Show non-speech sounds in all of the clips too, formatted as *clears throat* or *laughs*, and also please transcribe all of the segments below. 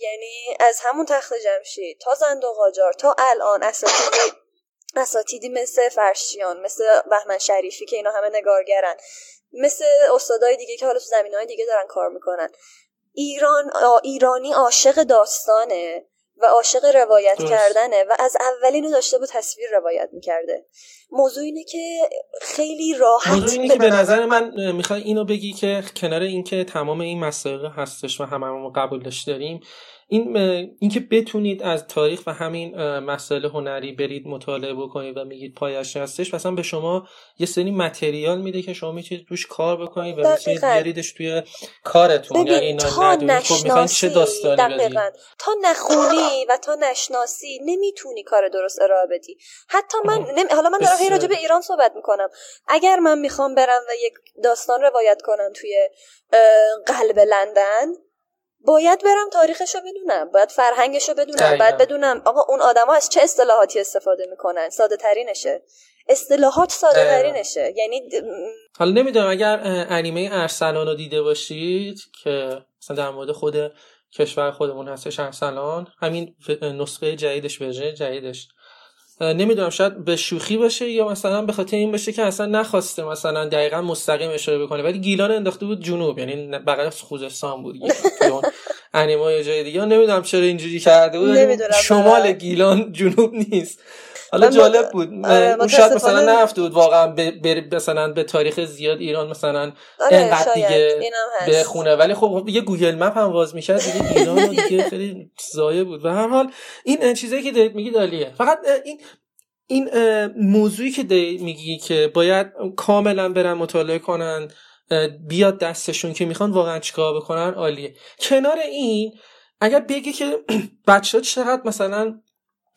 یعنی از همون تخت جمشید تا زند و قاجار تا الان اساتید اساتیدی مثل فرشیان مثل بهمن شریفی که اینا همه نگارگرن مثل استادای دیگه که حالا تو زمین های دیگه دارن کار می‌کنن. ایران ایرانی عاشق داستانه. و عاشق روایت کردنه و از اولینو داشته بود تصویر روایت می‌کرده. موضوع اینه که خیلی راحت موضوع اینه که به نظر من می‌خوای اینو بگی که کنار اینکه تمام این مسائل هستش و هممون قبولش داریم این اینکه بتونید از تاریخ و همین مسائل هنری برید مطالعه بکنید و میگید پایش هستش مثلا به شما یه سری متریال میده که شما می‌تونید روش کار بکنید و می‌تونید بیاریدش توی کارتون. یعنی تا خب نشناسی چه داستانی تا نخونی و تا نشناسی نمی‌تونی کار درست ارائه بدی. حتی من نمی... حالا من دارم راجع به ایران صحبت می‌کنم. اگر من می‌خوام برم و یک داستان روایت کنم توی قلب لندن باید برم تاریخش رو بدونم باید فرهنگش رو بدونم باید بدونم آقا اون آدما از چه اصطلاحاتی استفاده می‌کنن؟ ساده ترینشه. اصطلاحات ساده ترینشه. یعنی حالا نمی‌دونم اگر انیمه ارسلان رو دیده باشید که مثلا در مورد خود کشور خودمون هستش ارسلان همین نسخه جدیدش ورژن جدیدش. نمی‌دونم شاید به شوخی باشه یا مثلا به خاطر این باشه که اصلا نخواسته مثلا دقیقا مستقیم اشاره بکنه. ولی گیلان انداخته بود جنوب یعنی بغل خوزستان بود *laughs* انیما یا جای دیگه. نمی‌دونم چرا اینجوری کرده بود شمال گیلان *laughs* جنوب نیست. حالا جالب بود. آره اون شاید مثلا نرفته بود واقعا به مثلا به تاریخ زیاد ایران مثلا آره انقدر دیگه بخونه. ولی خب یه گوگل مپ هم واز می‌کرد دیگه ایران دیگه خیلی زایه بود. و هر حال این چیزایی که دارید میگی دالیه فقط این این موضوعی که میگی که باید کاملا برن مطالعه کنن بیاد دستشون که می‌خوان واقعا چیکار بکنن عالیه. کنار این اگر بگی که *clears throat* بچه ها چقدر مثلا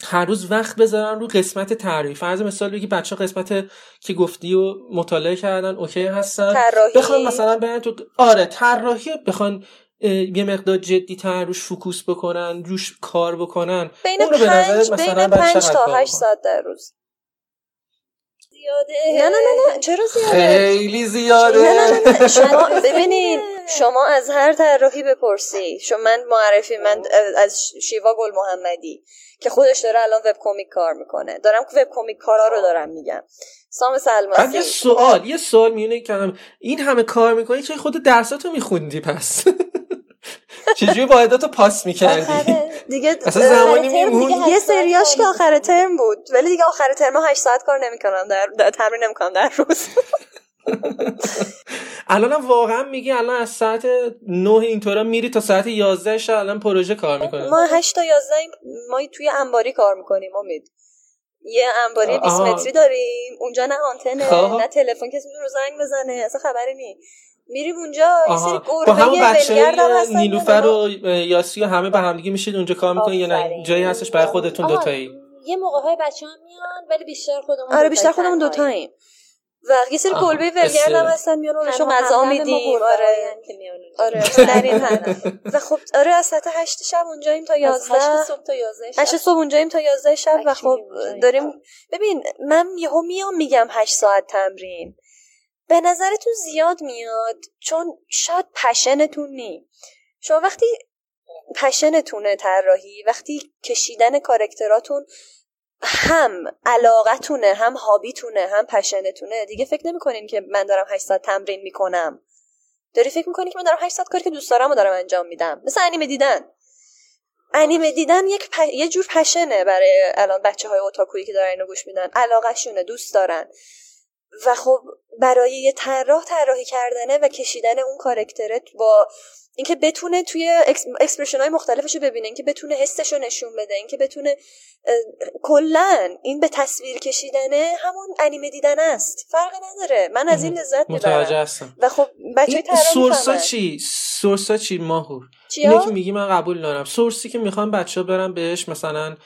هر روز وقت بذارن رو قسمت تعریف. فرض مثال بگی بچه قسمت که گفتی و مطالعه کردن OK هستن. بخوان مثلا برن تو آره طراحی. بخوان یه مقدار جدی تر روش focus بکنن روش کار بکنن. بین پنج بین پنج تا هشت ساعت در روز. زیاده. نه نه نه چرا زیاده؟ خیلی زیاده. نه نه نه, *laughs* شما ببینید شما از هر طراحی بپرسی. شما من معرفی من از شیوا گل محمدی که خودش داره الان وب کمیک کار می‌کنه. دارم که وب کمیک کارا رو دارم میگم. سام سلماسی. یه سوال یه سوال میونه که این همه کار می‌کنی که خود درساتو میخوندی پس؟ *laughs* چجوری واحداتو پاس می‌کردی؟ دیگه اصلا زمانی میمون یه سریاش که آخر ترم بود. ولی دیگه آخر ترم 8 ساعت کار نمی‌کنم در, در تمرین نمی‌کنم در روز. *laughs* الان واقعا میگی الان از ساعت 9 اینطورا میری تا ساعت 11 شب الان پروژه کار می‌کنی. ما 8 تا 11 ما توی انباری کار می‌کنیم امید. یه انباری 20 متری داریم. اونجا نه آنتنه. نه تلفن. کسی رو زنگ بزنه. اصلا خبری نیست میریم اونجا یه سری گربه همون بچه نیلوفر و یاسی و همه به همدیگه میشید اونجا کار می‌کنین یا نه جایی هستش برای خودتون دوتایی. یه موقع های بچه هم میان ولی بیشتر خودمون آره بیشتر خودمون دوتاییم. و یه سری کلبه ولگرد هم هستن میان اونشو غذا میدیم. آره. آره *laughs* در این و خب آره از ساعت 8 شب اونجاییم تا 11 صبح تا 11 شب. 8 صبح اونجاییم تا 11 شب و خب داریم ببین من یهو میام میگم 8 ساعت تمرین. به نظرتون زیاد میاد؟ چون شاید پشنتون نی. شما وقتی پشنتونه طراحی وقتی کشیدن کارکتراتون هم علاقتونه هم هابیتونه هم پشنتونه دیگه فکر نمی‌کنین که من دارم 8 ساعت تمرین می‌کنم. داری فکر می‌کنی که من دارم 8 ساعت کاری که دوست دارم و دارم انجام میدم؟ مثل انیمه دیدن. انیمه دیدن یک یه جور پشنه برای الان بچه های اوتاکویی که دارن اینو گوش میدن. علاقهشونه دوست دارن. و خب برای یه طراح طراحی کردنه و کشیدن اون کارکترت با اینکه بتونه توی expression های مختلفش رو ببینه اینکه بتونه حسش رو نشون بده اینکه بتونه کلا این به تصویر کشیدنه همون انیمه دیدن است. فرقی نداره. من از این لذت می‌برم. و خب بچه سورسا چی؟ سورسا چی؟ ماهور. اینه که میگی من قبول دارم source ی که می‌خوام بچه ها برم بهش مثلا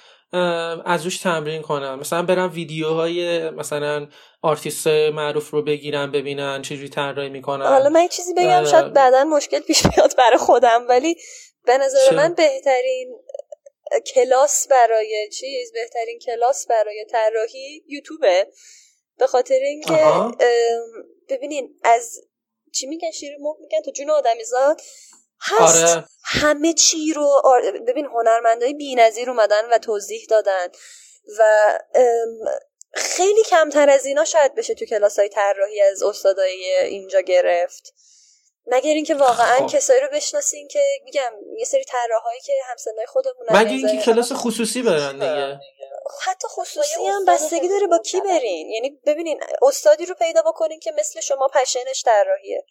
از روش تمرین کنم. مثلا برم ویدیوهای مثلا آرتیست معروف رو بگیرن ببینن چجوری طراحی می‌کنن. حالا من چیزی بگم شاید بعدا مشکل پیش بیاد برای خودم ولی به نظر من بهترین کلاس برای چیز بهترین کلاس برای طراحی یوتیوبه. به خاطر اینکه ببینین از چی میگن؟ شیر مرغ میگن؟ تو جون آدمیزاد. هست. آره. همه چی رو ببین هنرمندای بی‌نظیر اومدن و توضیح دادن و خیلی کمتر از اینا شاید بشه تو کلاس های طراحی از استادای اینجا گرفت. مگر اینکه واقعا خب. کسایی رو بشناسین که میگم یه سری طراحایی که همسنای خودمون مگه اینکه کلاس خصوصی برن دیگه؟ حتی خصوصی هم بستگی داره با کی برین؟ یعنی ببینین استادی رو پیدا بکنین که مثل شما پشنش طراحیه.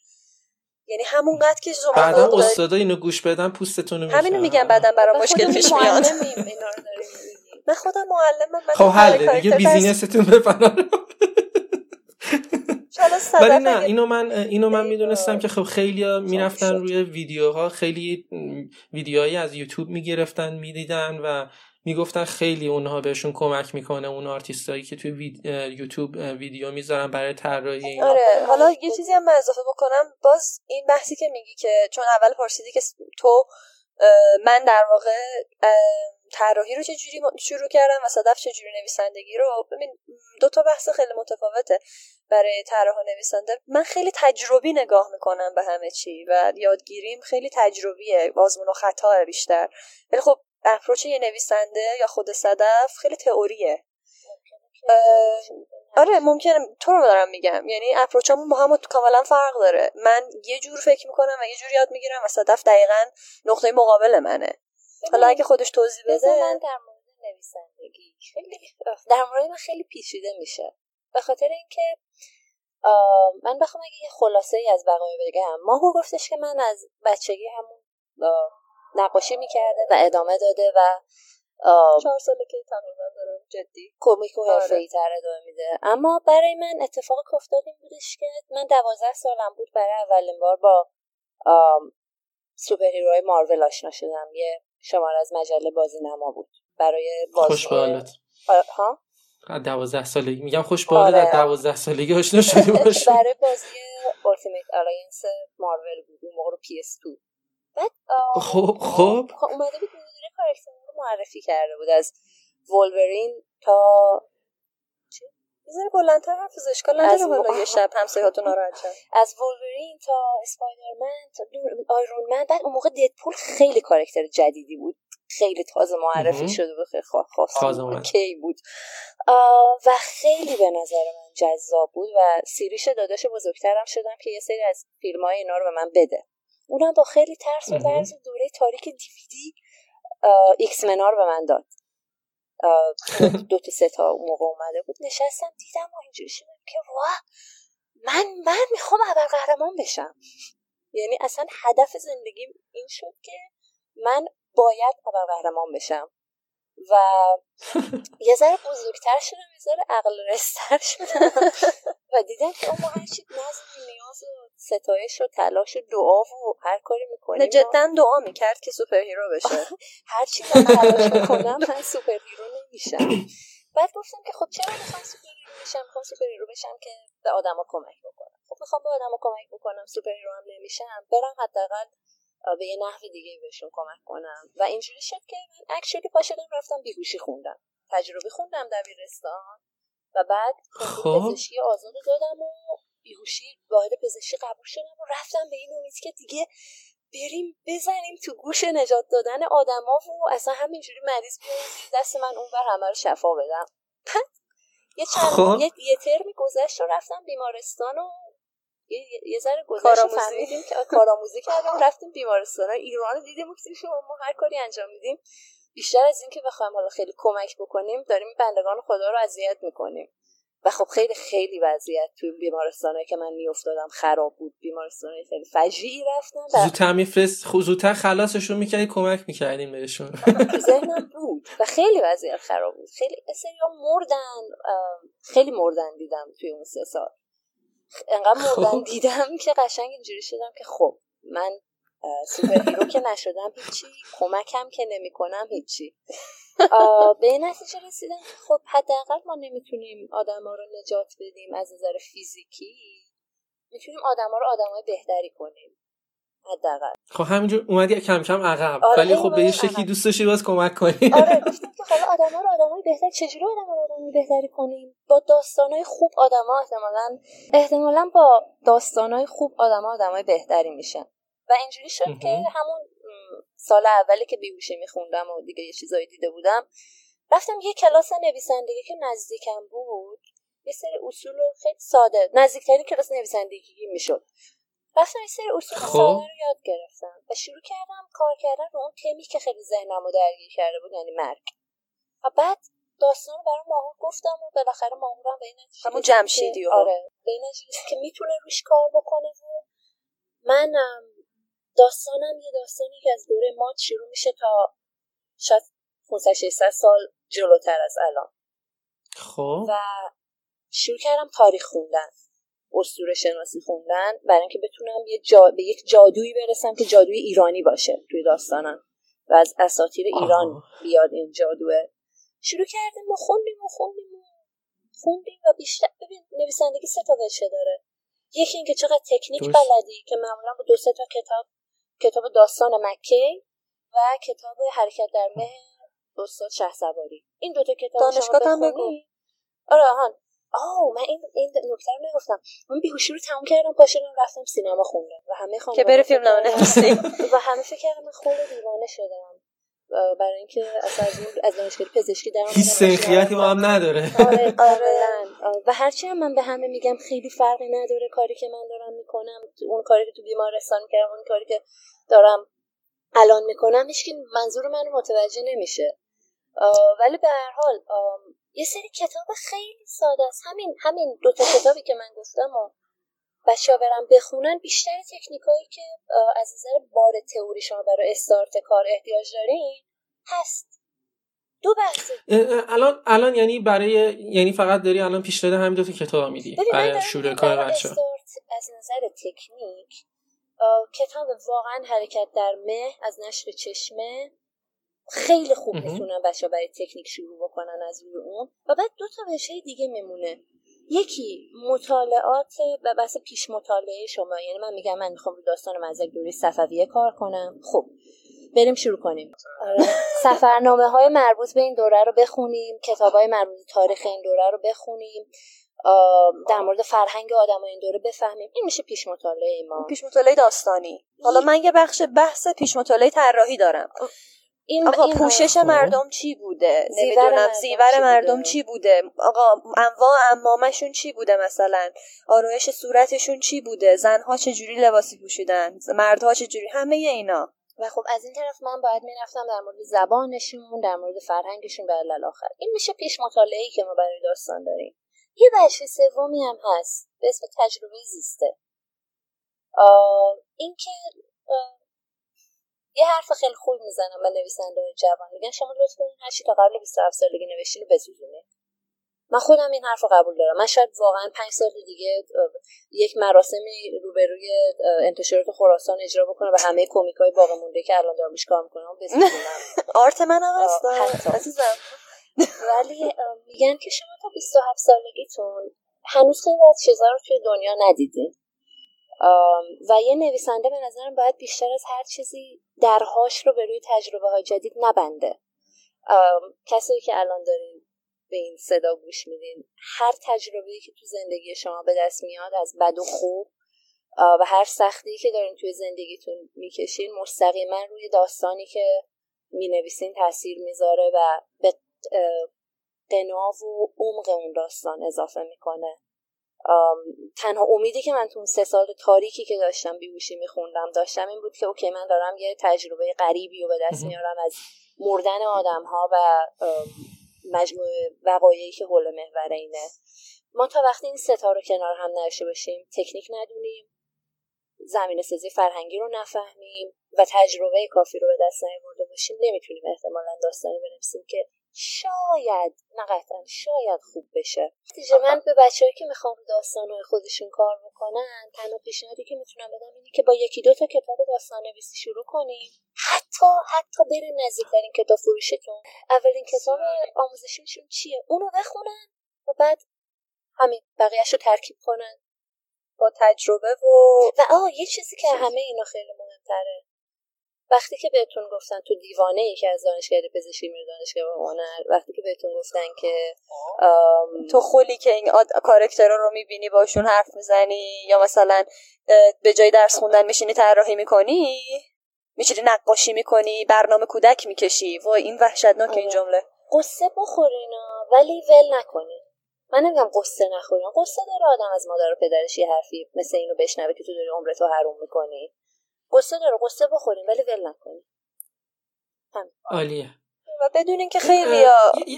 یعنی همون قد که شما بعدا استادا اینو گوش بدن پوستتون رو همینو میگم بعدا برای مشکل پیش میاد. *laughs* من خودم معلمم خب حل دیگه بیزینستون بفرمایید ولی نه اینو من اینو من می‌دونستم که خب خیلی می‌رفتن روی ویدیوها خیلی ویدیوهایی از یوتیوب می‌گرفتن می‌دیدن و می‌گفتن خیلی اونها بهشون کمک می‌کنه اون آرتیستایی که توی یوتیوب ویدیو می‌ذارن برای طراحی آره حالا یه چیزی هم اضافه بکنم. باز این بحثی که میگی که چون اول پرسیدی که تو من در واقع طراحی رو چجوری شروع کردم و صدف چجوری نویسندگی رو ببین دو تا بحث خیلی متفاوته برای طراح نویسنده. من خیلی تجربی نگاه می‌کنم به همه چی و یادگیریم خیلی تجربیه آزمون و خطا بیشتر. ولی خب اپروچ یه نویسنده یا خود صدف خیلی تئوریه. آره ممکنه. تو رو دارم میگم. یعنی اپروچمون با هم کاملا فرق داره. من یه جور فکر می‌کنم و یه جور یاد می‌گیرم و صدف دقیقا نقطه مقابل منه. حالا اگه خودش توضیح بده. من در مورد نویسندگی. خیلی *laughs* در مورد من خیلی پیچیده میشه. به خاطر اینکه من بخوام اگه یه خلاصه ای از بقایه بگم. ماهو گفتش که من از بچگی همون نقاشی می‌کرده و ادامه داده و چهار ساله که تقریبا دارم جدی. کمیک و آره. حرفه تر ادامه میده. اما برای من اتفاق که افتاد این بودش که من دوازده سالم بود برای اولین بار با superhero های مارول آشنا شدم. یه شماره از مجله بازی نما بود. برای بازی خوش بالت ها؟ دوازده سالگی. میگم خوش بالت آره. در دوازده سالگی آشنا شدی باشه *laughs* برای بازی Ultimate Alliance مارول بود. اون موقع رو PS 2 بعد خب خب اومده بود مدیر character رو معرفی کرده بود از ولورین تا یه بلندتر حرف اشکال نداره حالا یه شب همسایه‌هاتون ناراحت از ولورین تا اسپایدرمن تا آیرون من. بعد اون موقع ددپول خیلی character جدیدی بود. خیلی تازه معرفی شده بود. خیلی خواستم. کی بود. و خیلی به نظر من جذاب بود و سیریش داداش بزرگترم شدم که یه سری از فیلم های اینا رو به من بده. اونم با خیلی ترس و لرز دوره تاریک DVD ی X-Men ا رو به من داد. دو تا سه تا موقع اومده بود. نشستم دیدم و اینجوری شدم که wow من من می‌خوام ابرقهرمان بشم. یعنی اصلا هدف زندگیم این شد که من باید ابرقهرمان بشم. و *laughs* یه ذره بزرگتر شدم یه ذره عقل‌رس‌تر شدم. *laughs* و دیدم که اون هرچی نذر و نیاز و ستایش و تلاش و دعا و هر کاری می‌کنیم جدا دعا می‌کرد که superhero بشه هرچی من تلاش می‌کنم من superhero نمیشم. بعد گفتم که خب چرا می‌خوام superhero بشم؟ می‌خوام superhero بشم که به آدما کمک بکنم. خب می‌خوام به آدما کمک بکنم superhero هم نمیشم. برم حداقل به یه نحو دیگه بهشون کمک کنم. و اینجوری شد که من actually پا شدم رفتم بیهوشی خوندم. تجربی خوندم دبیرستان. و بعد خب. پزشکی آزاد دادم و بیهوشی واحد پزشکی قبول شدم و رفتم به این امید که دیگه بریم بزنیم تو گوش نجات دادن آدما و اصلا همینجوری مریض بیارین دست من اون ور همه رو شفا بدم یه چند خب. یه, یه ترمی گذشت و رفتم بیمارستان و یه, یه ذره گذشت فهمیدیم که کارآموزی کردیم رفتیم بیمارستان ایران دیدیم که ما هر کاری انجام میدیم بیشتر از اینکه بخوایم حالا خیلی کمک بکنیم داریم بندگان خدا رو اذیت می‌کنیم. و خب خیلی خیلی وضعیت توی بیمارستانه که من میافتادم خراب بود. بیمارستان خیلی فجیعی رفتم زودتر میفرست زودتر خلاصشون می‌کردی کمک می‌کردیم بهشون. ذهنم بود. و خیلی وضعیت خراب بود. خیلی ها مردن. خیلی مردن دیدم توی اون سه سال. انقدر مردن خب. دیدم که قشنگ اینجوری شدم که خب من superhero که نشدم هیچی کمکم که نمی‌کنم هیچی. به این نتیجه رسیدم خب حداقل ما نمی‌تونیم آدما رو نجات بدیم از نظر فیزیکی. می‌تونیم آدما رو آدمای بهتری کنیم. حداقل. خب همینجور اومدی کم کم عقب. آره ولی خب به یه شکلی دوست داشتی باز کمک کنی. آره گفتم که حالا آدما رو آدمای بهتر چجوری آدما رو آدمای بهتری کنیم؟ با داستانای خوب آدما احتمالاً احتمالاً با داستانای خوب آدما آدمای بهتری میشن. و اینجوری شد که همون سال اولی که بیهوشی میخوندم و دیگه یه چیزایی دیده بودم رفتم یه کلاس نویسندگی که نزدیکم بود. یه سری اصول خیلی ساده نزدیکترین کلاس نویسندگی می‌شد. رفتم یه سری اصول خب. ساده رو یاد گرفتم و شروع کردم کار کردن رو اون تمی که خیلی ذهنم رو درگیر کرده بود یعنی مرگ. و بعد داستان برای ماهور گفتم و بالاخره ماهورم به این همون جمشیدی آره به این که می‌تونه روش کار بکنه و من داستانم یه داستانی که از دوره مات شروع میشه تا شاید 500 600 سال جلوتر از الان. خب. و شروع کردم تاریخ خوندن اسطوره شناسی خوندن برای اینکه بتونم یه جا... به یک جادویی برسم که جادوی ایرانی باشه توی داستانم و از اساطیر ایران بیاد این جادوه شروع کردیم و خوندیم و خوندیم و خوندیم و بیشتر ببین نویسندگی سه تا وجه داره. یکی اینکه چقدر تکنیک بلدی که معمولا با دو سه تا کتاب کتاب داستان مکه و کتاب حرکت در مه استاد شه سواری. این دوتا کتاب دانشگاه هم بگو. آره آهان. آه من این این نکته رو نگفتم. من بیهوشی رو تموم کردم پاشدم رفتم سینما خوندم. و همه خانواده که بره فیلم و همه فکر کردم من خود دیوانه شدم. برای اینکه اصلا از اون از دانشگاه پزشکی در هیچ سنخیتی با هم نداره. *laughs* آره و هرچی هم من به همه میگم خیلی فرقی نداره کاری که من دارم می‌کنم اون کاری که تو بیمارستان می‌کردم اون کاری که دارم الان می‌کنم هیچ منظور منو متوجه نمیشه. ولی به هر حال یه سری کتاب خیلی ساده است. همین همین دو تا کتابی که من گفتم و بچه برم بخونن بیشتر تکنیکایی که از نظر بار تئوری شما برای استارت کار احتیاج دارین هست. دو بحث. الان الان یعنی برای یعنی فقط داری الان پیش داده همین دو تا کتاب میدی برای شروع کار بچه از نظر تکنیک کتاب واقعا حرکت در مه از نشر چشمه خیلی خوب می‌تونن بچه برای تکنیک شروع بکنن از روی اون. و بعد دو تا بشه دیگه میمونه. یکی مطالعات و بحث پیش مطالعه شما. یعنی من میگم من می‌خوام رو داستان مزدک دوری صفویه کار کنم. خب بریم شروع کنیم. آره. *laughs* سفرنامه های مربوط به این دوره رو بخونیم کتاب های مربوط تاریخ این دوره رو بخونیم در مورد فرهنگ آدم این دوره بفهمیم. این میشه پیش مطالعه ما پیش مطالعه داستانی. حالا من یه بخش بحث پیش مطالعه طراحی دارم. این آقا پوشش مردم چی بوده؟ نمی‌دونم زیور مردم چی بوده؟ آقا انواع امامشون چی بوده مثلا؟ آرایش صورتشون چی بوده؟ زنها چه جوری لباسی پوشیدن؟ مردها چه جوری همه اینا. و خب از این طرف من باید می‌رفتم در مورد زبانشون در مورد فرهنگشون به آخر. این میشه پیش مطالعه ای که ما برای داستان داریم. یه بچه سومی هم هست به اسم تجربه زیسته. اینکه یه حرف خیلی خوب می‌زنم به نویسنده های جوان. میگن شما لطف کنین هر تا قبل 27 سالگی نوشتین رو بسوزونید من خودم این حرف رو قبول دارم. من شاید واقعا پنج سال دیگه یک مراسمی روبروی انتشارات خراسان اجرا بکنم و همه کمیک های باقی مونده که الان دارم کار می‌کنم بسوزونم. *laughs* آرت من هم هست عزیزم. ولی میگن که شما تا 27 سالگیتون هنوز خیلی از چیزا رو توی دنیا ندیدین. و یه نویسنده به نظرم باید بیشتر از هر چیزی درهاش رو به روی تجربه های جدید نبنده. کسایی که الان دارین به این صدا گوش میدین هر تجربه که تو زندگی شما به دست میاد از بد و خوب و هر سختی که دارین توی زندگیتون می‌کشین مستقیما روی داستانی که می‌نویسین تاثیر می‌ذاره و به قناو و عمق اون داستان اضافه می‌کنه. تنها امیدی که من تو اون سه سال تاریکی که داشتم بیهوشی میخوندم داشتم این بود که اوکی من دارم یه تجربه غریبی رو به دست میارم از مردن آدم ها و مجموعه وقایعی که حول محور اینه. ما تا وقتی این ستا رو کنار هم نشه باشیم تکنیک ندونیم. زمین سازی فرهنگی رو نفهمیم و تجربه کافی رو به دست نیاورده باشیم نمی‌تونیم احتمالا داستانی بنویسیم که شاید نه قطعا شاید خوب بشه. دیگه من به بچههایی که می‌خوان رو داستانهای خودشون کار بکنن تنها پیشنهادی که می‌تونم بدم اینه که با یکی دو تا کتاب داستان نویسی شروع کنیم. حتی حتی برین نزدیکترین کتاب فروشتون اولین کتاب آموزشیشون چیه؟ اونو بخونن و بعد همین بقیهش رو ترکیب کنن. با تجربه و و آه یه چیزی که همه اینا خیلی مهمتره. وقتی که بهتون گفتن تو دیوانه ای که از دانشگاه پزشکی میره دانشگاه هنر وقتی که بهتون گفتن که تو خلی که این آد... کارکترها رو می‌بینی باشون حرف می‌زنی یا مثلا به جای درس خوندن میشینی طراحی می‌کنی؟ میشینی نقاشی می‌کنی؟ برنامه کودک می‌کشی؟ و این وحشتناک این آره. جمله. قصه بخورینا ولی ول نکنی من نمیگم قصه نخورین قصه داره آدم از مادر و پدرش یه حرفی مثل اینو بشنوه که تو داری عمرتو حروم می‌کنی. قصه داره قصه بخورین ولی ول نکنین عالیه. و بدونین که خیلی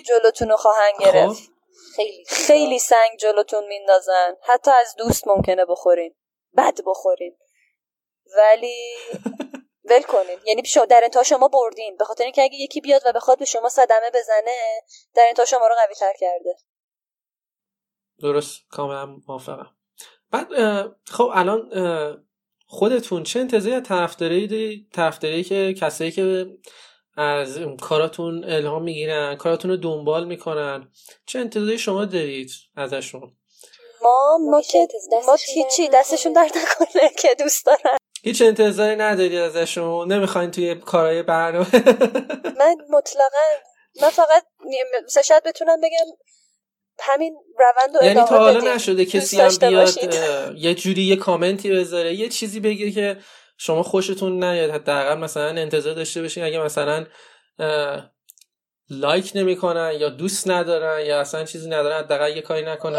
جلوتون رو خواهن خب. گرفت. خیلی خیلی سنگ جلوتون میندازن. حتی از دوست ممکنه بخورین. بد بخورین. ولی *laughs* ول کنین. یعنی در انتها شما بردین. به خاطر اینکه اگه یکی بیاد و بخواد به شما صدمه بزنه در انتها شما رو قوی تر کرده. درست کاملا موافقم. بعد خب الان خودتون چه انتظاری از طرفداری دارید طرفداری که کسایی که از کاراتون الهام می‌گیرن کاراتون رو دنبال می‌کنن چه انتظاری شما دارید ازشون؟ ما ما که ما هیچی دستشون درد نکنه که دوست دارن. هیچ انتظاری نداری ازشون؟ نمی‌خواین توی کارهای برنامه؟ من مطلقا من فقط شاید بتونم بگم همین روند و یعنی تا حالا نشده کسی هم بیاد یه جوری یه کامنتی بذاره یه چیزی بگه که شما خوشتون نیاد. حداقل مثلا انتظار داشته باشین اگه مثلا لایک نمی‌کنن یا دوست ندارن یا اصلا چیزی ندارن حداقل یه کاری نکنن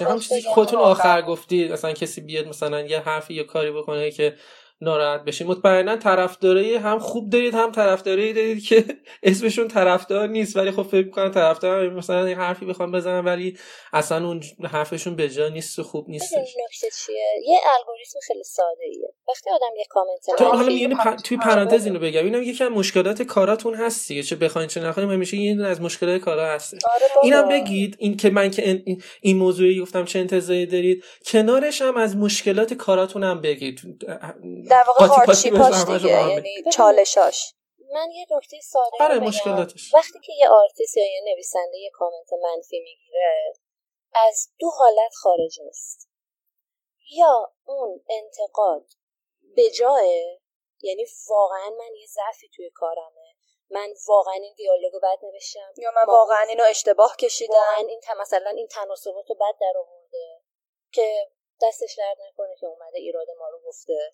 هم چیزی که خودتون آخر گفتید مثلا کسی بیاد مثلا یه حرفی یا کاری بکنه که ناراحت بشین. مطمئنا طرفدارای هم خوب دارید هم طرفدارایی دارید که *laughs* اسمشون طرفدار نیست. ولی خب فکر کنم طرفدار مثلا یه حرفی بخوام بزنم ولی اصلا اون حرفشون به جا نیست و خوب نیست نکته چیه؟ یه الگوریتم خیلی ساده ایه وقتی آدم یه کامنت تو حالا میونی پ... توی پرانتز اینو بگم. اینم یکی از مشکلات کاراتون هست دیگه. چه بخواین چه نخواین همیشه یه از مشکلات کارا هست آره اینم بگید این که من که این, این موضوعی گفتم چه انتظاری دارید. کنارش هم از مشکلات کاراتون هم بگید. در واقع hardship اش دیگه یعنی چالشاش. من یه نکته ساده آره مشکلاتش. وقتی که یه آرتیست یا یه نویسنده یه کامنت منفی می‌گیره از دو حالت خارج نیست. یا اون انتقاد به جاییه یعنی واقعا من یه ضعفی توی کارمه من واقعا این دیالوگو بد نوشتم. یا من واقعا اینو اشتباه کشیدم. واقعا این مثلا این تناسبات رو بد در آوردم که دستش درد نکنه که اومده ایراد ما رو گفته.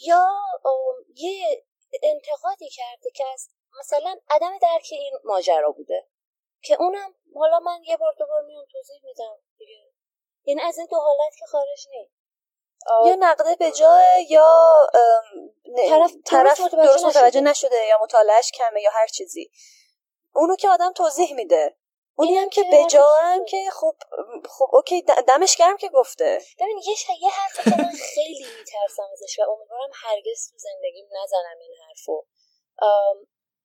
یا یه انتقادی کرده که از مثلا عدم درک این ماجرا بوده که اونم حالا من یه بار دوبار میام توضیح میدم دیگه. یعنی از این دو حالت که خارج نی. یا نقده به جای یا طرف, طرف درست متوجه نشده. یا مطالعهش کمه یا هر چیزی. اونو که آدم توضیح میده. اونی هم که به هم که خب خب اوکی دمش گرم که گفته. ببین یه یه حرفی که من خیلی میترسم ازش و امیدوارم هرگز تو زندگیم نزنم این حرفو.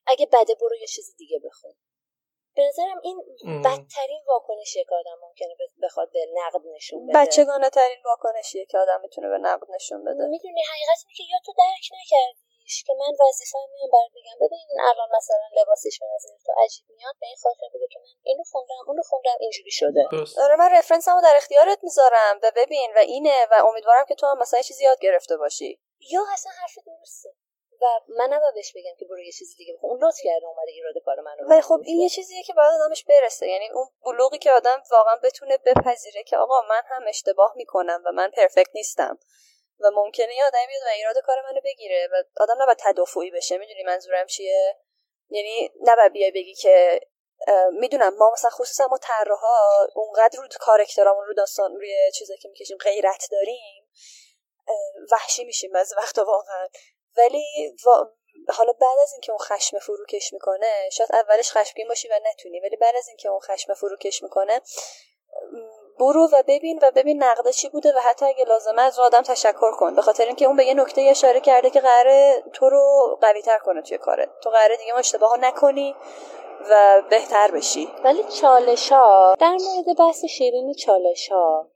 اگه بده برو یه چیز دیگه بخون. به نظرم این بدترین واکنشیه که آدم ممکنه بخواد به نقد نشون بده. بچگانه ترین واکنشیه که آدم می‌تونه به نقد نشون بده. می‌دونی حقیقت اینه که یا تو درک نکردیش که من وظیفه میام برات بگم ببین الان مثلا لباسش به نظر تو عجیب میاد به این خاطر بوده که من اینو خوندم اونو خوندم اینجوری شده. آره من رفرنسمو در اختیارت می‌ذارم. و ببین و اینه و امیدوارم که تو هم مثلا چیزی یاد گرفته باشی. یا اصلا حرف درسته. و من نباید بهش بگم که برو یه چیز دیگه بخون. اون لطف کرده اومده ایراد کار منو ولی خب این یه چیزیه که باید آدمش برسه. یعنی اون بلوغی که آدم واقعا بتونه بپذیره که آقا من هم اشتباه می‌کنم و من پرفکت نیستم. و ممکنه یه آدمی بیاد و ایراد کار منو بگیره و آدم نباید تدافعی بشه. می‌دونی منظورم چیه؟ یعنی نباید بیای بگی که می‌دونم ما مثلا خصوصا ما طراحا اونقدر رو کارکترامون رو داستان روی چیزایی که می‌کشیم غیرت داریم وحشی میشیم از وقتا واقعا. ولی حالا بعد از اینکه اون خشم فروکش می‌کنه شاید اولش خشمگین باشی و نتونی ولی بعد از اینکه اون خشم فروکش می‌کنه برو و ببین و ببین نقده چی بوده و حتی اگه لازمه از آدم تشکر کن. به خاطر اینکه اون به یه نکته اشاره کرده که قراره تو رو قوی تر کنه توی کارت تو قراره دیگه ما اشتباه نکنی و بهتر بشی. ولی چالش ها در مورد بحث شیرین چالش ها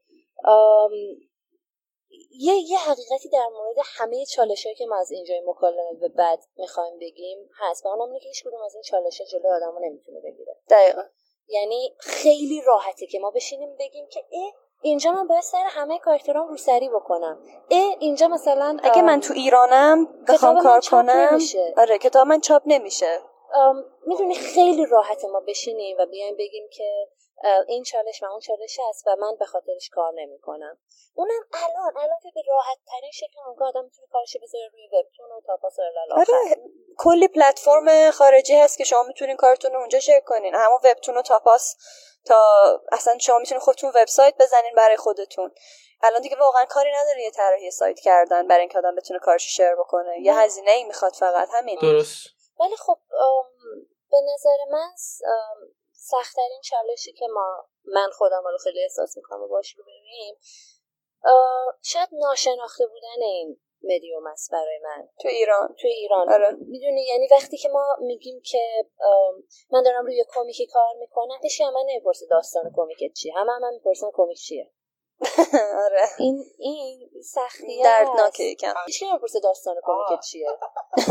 یه یه حقیقتی در مورد همه چالش که ما از اینجای مکالمه به بعد می‌خوایم بگیم هست. و اونم که هیچ کدوم از این چالش ها جلوی آدمو نمی‌تونه بگیره. دقیقا. یعنی خیلی راحته که ما بشینیم بگیم که ای اینجا من باید سر همه کاراکترام روسری بکنم اه اینجا مثلا اگه من تو ایرانم بخوام کار کنم نمیشه. آره کتاب من چاپ نمیشه می‌دونی خیلی راحت ما بشینیم و بیایم بگیم که این چالش و اون چالش هست و من به خاطرش کار نمی‌کنم. اونم الان الان که به راحت ترین شکل اون آدم می‌تونه کارش بذاره روی وبتون و تاپاس آره کلی پلتفرم خارجی هست که شما می‌تونین کارتون رو اونجا شیر کنین. همون وبتون و تاپاس تا اصلا شما می‌تونین خودتون وبسایت بزنین برای خودتون. الان دیگه واقعا کاری نداره یه طراحی سایت کردن برای اینکه آدم بتونه کارش شیر بکنه. یه هزینه ای می‌خواد فقط همین. درست. ولی خب به نظر من سختترین چالشی که ما من خودم رو خیلی احساس می‌کنم باش رو شاید ناشناخته بودن این مدیوم است برای من. تو ایران. تو ایران. آره. می‌دونی یعنی وقتی که ما میگیم که من دارم روی کمیکی کار می‌کنم هیچ من نمی‌پرسه داستان کمیک چیه. همه هم, هم می‌پرسن کمیک چیه. *laughs* آره. این این سختی دردناکه یکم. هیچ نمی‌پرسه داستان کمیک چیه.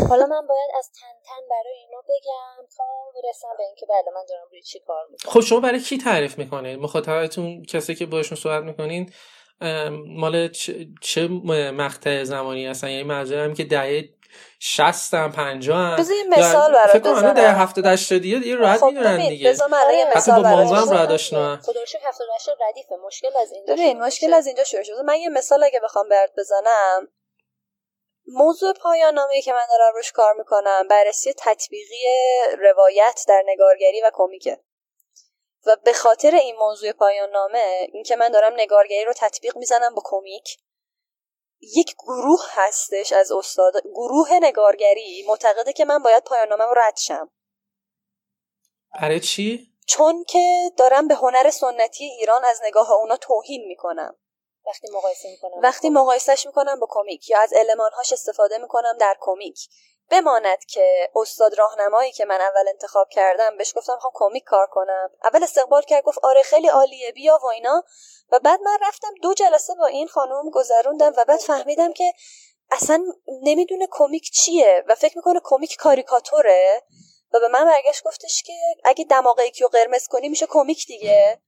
حالا من باید از تن تن برای اینو بگم تا برسم به اینکه بله من دارم روی چی کار می‌کنم. خب شما برای کی تعریف می‌کنید مخاطبتون کسی که باشون صحبت می‌کنین مال چه مقطع زمانی هستن؟ یعنی منظورم که دهه 60 هم 50 هم بذار یه مثال برات بزنم. در 70 80 دیگه راحت خب می‌دونن دیگه. بذار من یه مثال با موضوع هم راحت آشنا. خدا رو 70 80 ردیفه مشکل از اینجا ببین مشکل از اینجا شروع شده من یه مثال اگه بخوام برات بزنم. موضوع پایان نامه که من دارم روش کار می‌کنم بررسی تطبیقی روایت در نگارگری و کمیکه و به خاطر این موضوع پایان نامه اینکه من دارم نگارگری رو تطبیق می‌زنم با کمیک یک گروه هستش از استاد گروه نگارگری معتقده که من باید پایان نامه رو رد شم. برای چی؟ چون که دارم به هنر سنتی ایران از نگاه اونا توهین می‌کنم. وقتی مقایسه می‌کنم وقتی مقایسهش می‌کنم با کمیک یا از المانهاش استفاده می‌کنم در کمیک. بماند که استاد راهنمایی که من اول انتخاب کردم بهش گفتم خب کمیک کار کنم. اول استقبال کرد گفت آره خیلی عالیه بیا و اینا. و بعد من رفتم دو جلسه با این خانم گذروندم و بعد فهمیدم که اصلا نمی‌دونه کمیک چیه و فکر می‌کنه کمیک کاریکاتوره. و به من برگشت گفتش که اگه دماغ رو قرمز کنی میشه کمیک دیگه.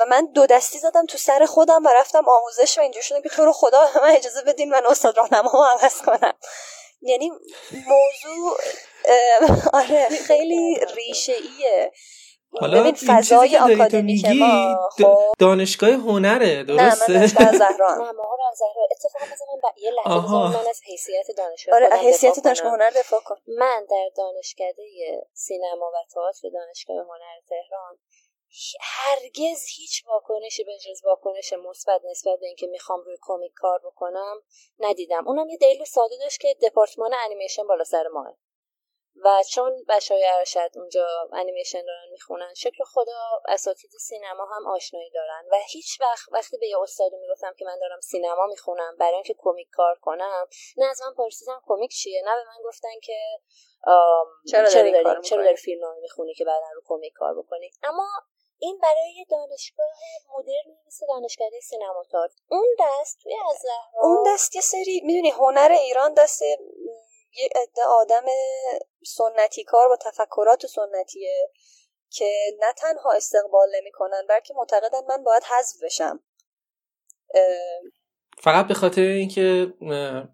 و من دو دستی زدم تو سر خودم و رفتم آموزش و اینجور شدم که تو خدا من اجازه بدین من استاد راهنما عوض کنم. یعنی موضوع آره خیلی ریشه ایه حالا ببین فضای آکادمیک ما خب. دانشگاه هنره درسته؟ نه من دانشگاه *laughs* زهران. نه ما زهرا. اتفاقا مثلا من یه لحظه من از حیثیت دانشگاه آره حیثیت دانشگاه هنر دفاع کن. من در دانشکده سینما و تئاتر دانشگاه هنر تهران هرگز هیچ واکنشی به جز واکنش مثبت نسبت به اینکه می‌خوام روی کمیک کار بکنم ندیدم. اونم یه دلیل ساده داشت که دپارتمان انیمیشن بالا سر ماه و چون بچهای ارشد اونجا انیمیشن دارن می‌خونن شکل خدا اساتید سینما هم آشنایی دارن. و هیچ وقت وقتی به یه استادی می‌گفتم که من دارم سینما می‌خونم برای اینکه کمیک کار کنم نه از من پرسیدم کمیک چیه نه به من گفتن که چرا داری, چرا داری فیلم می‌خونی که بعدا رو کمیک کار بکنی. اما این برای دانشگاه مدرن مثل دانشگاه سینما اون دست توی از اون دست یه سری می‌دونی هنر ایران دست یه عده آدم سنتی کار با تفکرات سنتیه که نه تنها استقبال نمی‌کنن بلکه معتقدن من باید حذف بشم. فقط به خاطر اینکه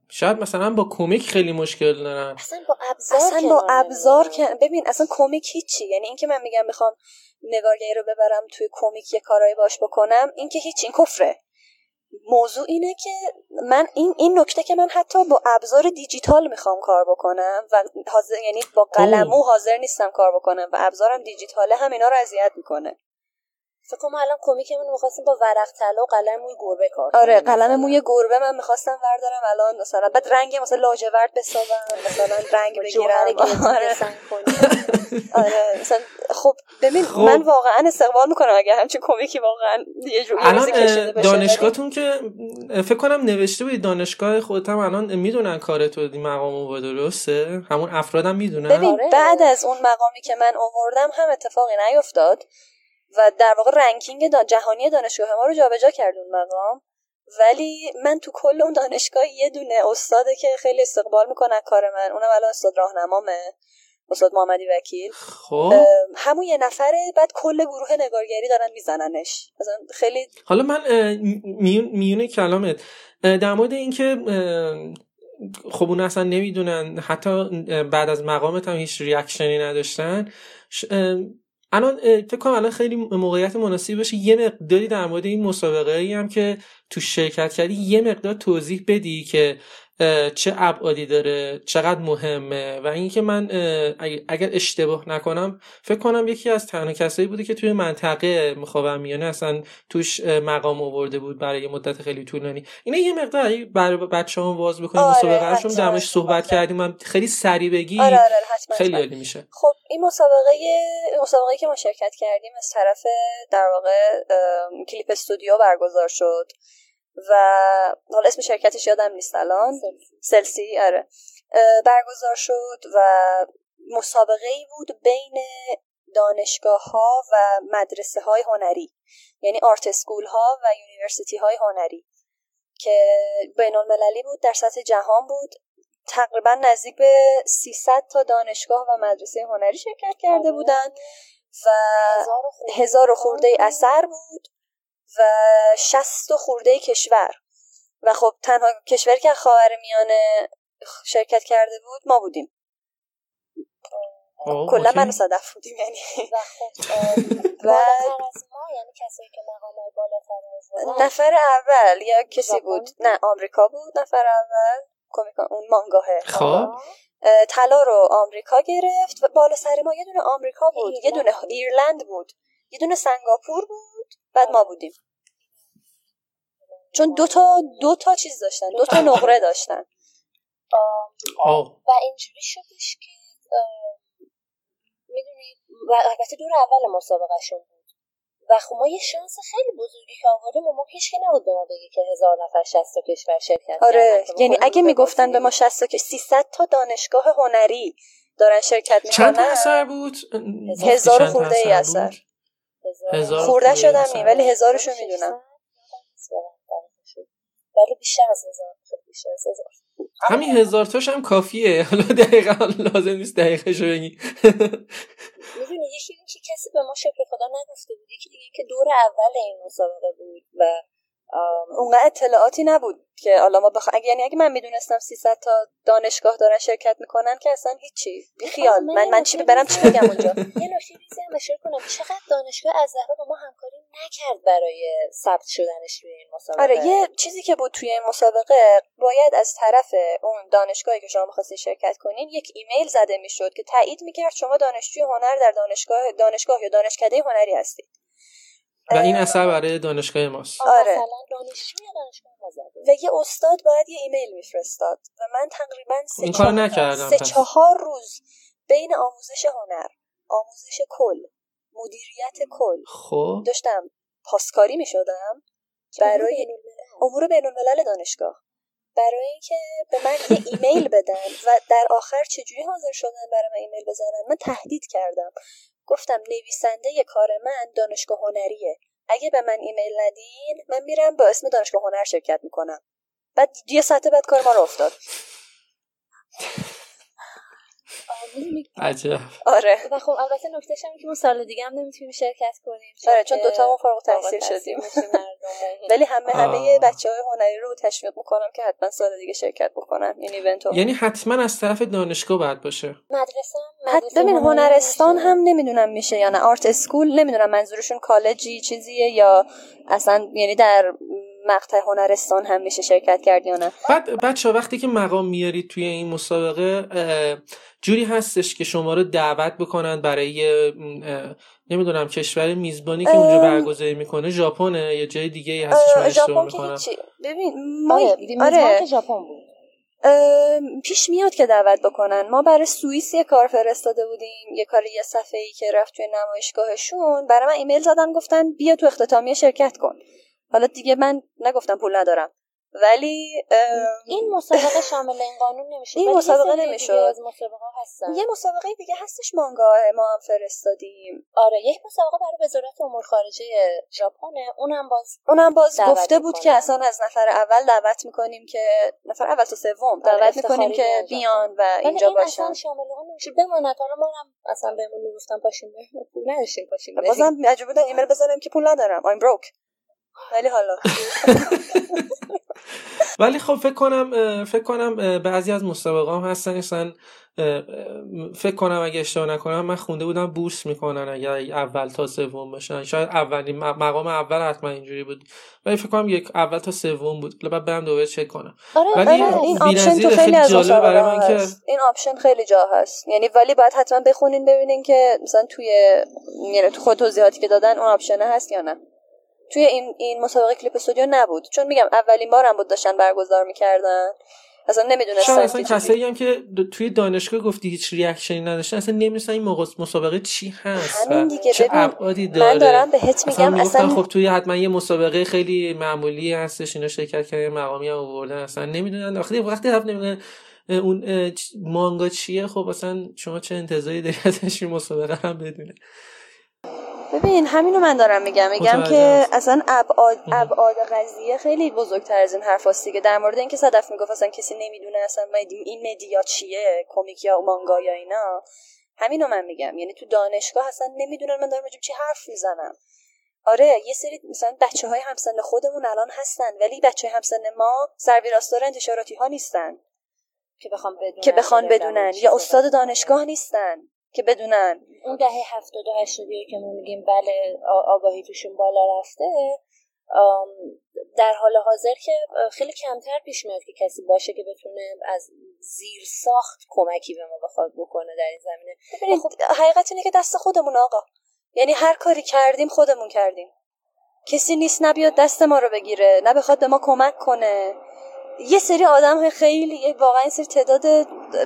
شاید مثلا با کمیک خیلی مشکل دارن اصلا با ابزار اصلا با ابزار که ببین اصلا کمیک هیچی. یعنی اینکه من میگم می‌خوام نگارگری رو ببرم توی کمیک یه کارایی باش بکنم این که هیچ این کفره. موضوع اینه که من این این نکته که من حتی با ابزار دیجیتال می‌خوام کار بکنم و حاضر یعنی با قلمو حاضر نیستم کار بکنم و ابزارم دیجیتاله هم اینا رو اذیت می‌کنه. فکر کنم الان کمیکمون می‌خواستیم با ورق طلا و قلم موی گربه کار آره قلم موی گربه من می‌خواستم بردارم الان مثلا بعد رنگ مثلا لاجورد بسازم مثلا رنگ بگیرم. *laughs* آره. آره مثلا خب ببین خب. من واقعا استقبال می‌کنم اگه همچین کمیکی واقعا یه جوری الان دانشگاهتون که فکر کنم نوشته بود دانشگاه خودت هم الان می‌دونن کار تو مقام و درسته؟ همون افرادم می‌دونن؟ ببین آره. بعد از اون مقامی که من آوردم هم اتفاقی نیفتاد و در واقع رنکینگ جهانی دانشگاه ما رو جابجا کرد اون مقام. ولی من تو کل اون دانشگاه یه دونه استاده که خیلی استقبال می‌کنه کار من اونم الان استاد راهنمامه. استاد محمدی وکیل. خب. همون یه نفره بعد کل گروه نگارگری دارن میزننش. مثلا خیلی حالا من میون میونه کلامت. در مورد اینکه خب اون اصلا نمی‌دونن حتی بعد از مقامت هم هیچ ریاکشنی نداشتن الان فکر کنم الان خیلی موقعیت مناسبی باشه. یه مقداری در مورد این مسابقه ای هم که تو شرکت کردی یه مقدار توضیح بدی که چه ابعادی داره چقدر مهمه و اینکه من اگر اشتباه نکنم فکر کنم یکی از تنها کسایی بوده که توی منطقه مخاورمیانه اصلا توش مقام آورده بود برای مدت خیلی طولانی. اینا یه مقدار برای بچه هم واز بکنیم آره مسابقه رو درمش صحبت کردیم. من خیلی سریع بگی. آره آره خیلی عالی میشه. خب این مسابقه مسابقه که ما شرکت کردیم از طرف در واقع Clip Studio برگزار شد. و حالا اسم شرکتش یادم نیست الان. Celsys. آره. برگزار شد و مسابقه ای بود بین دانشگاه ها و مدرسه های هنری. یعنی art school ها و university های هنری. که بین المللی بود در سطح جهان بود. تقریبا نزدیک به 300 تا دانشگاه و مدرسه هنری شرکت کرده بودند و هزار خورده اثر بود. و شست خورده کشور. و خب تنها کشوری که خواهر میانه شرکت کرده بود ما بودیم. کلا من صدف بودیم یعنی. و خب *laughs* از ما یعنی کسی که بالاتر نفر اول یا کسی بود؟ نه آمریکا بود نفر اول کمیکان اون مانگاهه. خب. طلا رو آمریکا گرفت و بالا سر ما یه دونه آمریکا بود یه دونه ایرلند بود یه دونه سنگاپور بود. بعد ما بودیم. چون دو تا دو تا چیز داشتن. دو تا نقره داشتن. و اینجوری شدش که می‌دونید و البته دور اول مسابقهشون بود. و خب ما یه شانس خیلی بزرگی که آوردیم و ما هیچ که نبود به ما بگه که هزار نفر شست تا کشور شرکت آره. یعنی اگه می‌گفتن به ما شست تا 300 تا دانشگاه هنری دارن شرکت می‌کنن چند اثر بود؟ هزار خورده ای اثر خورده شدم نی ولی هزارشو می‌دونم. ولی بیشتر از هزار بیشتر از هزار همین هزار تاش هم کافیه. حالا دقیقا لازم نیست دقیقه شو بگی. می‌دونی یکی این که کسی به ما شکر خدا نگفته بود. یکی دیگه که دور اول این مسابقه بود و اونقدر اطلاعاتی نبود که حالا ما بخ... اگه یعنی اگه من می‌دونستم 300 تا دانشگاه دارن شرکت می‌کنن که اصلا هیچی خیال. من من چی برم چی بگم اونجا؟ یه نکته ریزی هم اشاره کنم. چقدر دانشگاه از زهرا با ما همکاری نکرد برای ثبت شدنش توی این مسابقه؟ آره یه چیزی که بود توی این مسابقه باید از طرف اون دانشگاهی که شما می‌خواستین شرکت کنین یک ایمیل زده می‌شد که تایید می‌کرد شما دانشجوی هنر در دانشگاه دانشگاه یا دانشکده هنری هستید. و این اثر برای دانشگاه ماست. آره. دانشجوی دانشگاه ما و یه استاد باید یه ایمیل میفرستاد و من تقریبا سه, این کار نکردم سه چهار روز بین آموزش هنر آموزش کل مدیریت کل خب. داشتم پاسکاری می‌شدم برای امور بین الملل دانشگاه. برای اینکه به من یه ایمیل بدن و در آخر چجوری حاضر شدن برای من ایمیل بزنن من تهدید کردم. گفتم نویسنده کار من دانشگاه هنریه. اگه به من ایمیل ندین من میرم با اسم دانشگاه هنر شرکت می‌کنم. بعد یه ساعت بعد کار ما رو افتاد. عجب. آره. و خب البته نکتهش هم که ما سال دیگه هم نمی‌تونیم شرکت کنیم آره چون دوتا ما فارغ تحصیل شدیم. *laughs* ولی همه همه بچه های هنری رو تشویق می‌کنم که حتما سال دیگه شرکت بکنن این ایونت یعنی حتما از طرف دانشگاه باید باشه. مدرسه ببین هنرستان هم نمی‌دونم میشه یا نه. آرت اسکول نمی‌دونم منظورشون کالجی چیزیه یا اصلا یعنی در مقطع هنرستان هم میشه شرکت کرد یا نه؟ بعد بچه وقتی که مقام میارید توی این مسابقه جوری هستش که شما رو دعوت بکنن برای نمی‌دونم کشور میزبانی که اونجا برگزاری می‌کنه. ژاپنه یا جای دیگه هستش من اشتباه می‌کنم ببین ما آره, آره. ژاپن بود. پیش میاد که دعوت بکنن. ما برای سوئیس یه کار فرستاده بودیم. یه کار یه صفحه ای که رفت توی نمایشگاهشون. برای من ایمیل زدن گفتن بیا تو اختتامیه شرکت کن. حالا دیگه من نگفتم پول ندارم. ولی این مسابقه شامل این قانون نمیشه. این مسابقه نمیشه. از مسابقه هستن. یه مسابقه دیگه هستش مانگا ما هم فرستادیم. آره یک مسابقه برای وزارت امور خارجه ژاپنه. اونم باز اونم باز گفته بود که اصلا از نفر اول دعوت می‌کنیم که نفر اول تا سوم دعوت می‌کنیم که بیان و اینجا این باشن. اصلا شامل اون نمیشه. بماند. حالا ما هم اصلا بهمون می‌گفتن پاشیم پول نداشتیم پاشیم. بازم بودم ایمیل بزنم که پول ندارم. I'm broke. ولی حالا. *laughs* ولی خب فکر کنم فکر کنم بعضی از مسابقه هم هستن اصلا فکر کنم اگه اشتباه نکنم من خونده بودم بورس می‌کنن اگر اول تا سوم باشن شاید اولین مقام اول حتما اینجوری بود. ولی فکر کنم یک اول تا سوم بود. بعد برم دوباره چک کنم. آره ولی آره این option تو خیلی از برای من که این option خیلی جا هست. یعنی ولی باید حتما بخونین ببینین که مثلا توی یعنی تو خود توضیحاتی که دادن اون option هست یا نه. توی این این مسابقه Clip Studio نبود. چون میگم اولین بارم بود داشتن برگزار می‌کردن. اصلا نمی‌دونستن اصلا کسایی هم که توی دانشگاه گفتی هیچ reaction ی نداشتن اصلا نمی‌دونستن این مسابقه چی هست همین دیگه. چه ابعادی داره. من دارم بهت میگم اصلا, اصلا خب توی حتما یه مسابقه خیلی معمولی هستش اینا شرکت کردن مقامی هم آوردن اصلا نمی‌دونن. وقتی وقتی حرف نمی‌دونن اون مانگا چیه؟ خب اصلا شما چه انتظاری داری ازش این مسابقه هم بدونه. ببین همینو من دارم میگم. میگم که اصلا ابعاد ابعاد قضیه خیلی بزرگتر از این حرف که در مورد اینکه صدف می‌گفت اصلا کسی نمی‌دونه اصلا این مدیا چیه کمیک یا مانگا یا اینا. همینو من میگم. یعنی تو دانشگاه اصلا نمی‌دونن من دارم چی حرف می‌زنم. آره یه سری مثلا بچه های همسن خودمون الان هستن ولی بچه های همسن ما سرویراستار انتشاراتی ها نیستن. که بخوام بدونن که بخوان بدونن. یا استاد دانشگاه نیستن. که بدونن. اون دهه هفتاد و هشتادی که ما میگیم بله آگاهی توشون بالا رفته در حال حاضر که خیلی کمتر پیش میاد که کسی باشه که بتونه از زیر ساخت کمکی به ما بخواد بکنه در این زمینه. ببینید خب حقیقت اینه که دست خودمون آقا. یعنی هر کاری کردیم خودمون کردیم. کسی نیست نبیاد دست ما رو بگیره نه بخواد به ما کمک کنه. یه سری آدم خیلی واقعا این سری تعداد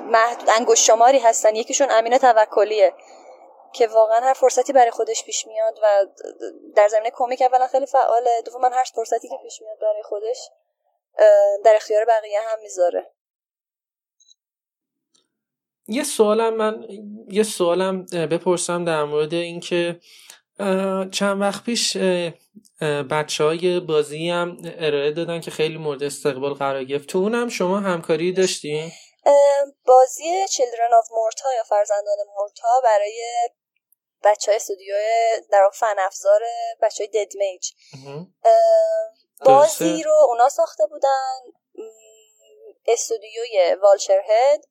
محدود انگشت شماری هستن. یکیشون امینه توکلیه که واقعا هر فرصتی برای خودش پیش میاد و در زمینه کمیک اولا خیلی فعاله. دوم من هر فرصتی که پیش میاد برای خودش در اختیار بقیه هم می‌ذاره. یه سوالم من یه سوالم بپرسم در مورد اینکه چند وقت پیش بچه های بازی هم ارائه دادن که خیلی مورد استقبال قرار گرفت. تو اونم شما همکاری داشتین؟ بازی Children of Morta یا فرزندان مورتا برای بچه های استودیو در فن افزار بچه های ددمیج بازی رو اونا ساخته بودن استودیوی والچر هد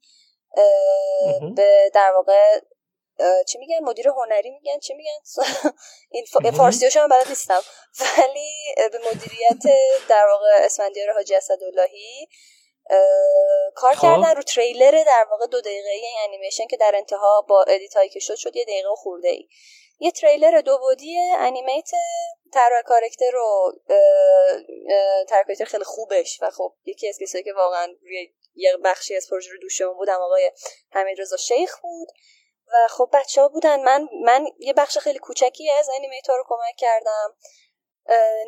به در واقع چی میگن؟ مدیر هنری میگن؟ چی میگن؟ *laughs* این فارسیاشو هم بلد نیستم. ولی به مدیریت در واقع اسفندیار حاجی اسداللهی کار خب. کردن رو تریلر در واقع دو دقیقه این انیمیشن که در انتها با ادیت که شد شد یه دقیقه خورده ای یه تریلر دو بودی انیمیت طراح کارکتر رو طراح خیلی خوبش و خب یکی از کسایی که واقعا یه بخشی از پروژه رو دوشمون بودم آقای حمید رضا شیخ بود. و خب بچه ها بودن. من من یه بخش خیلی کوچکی از انیمیتور رو کمک کردم.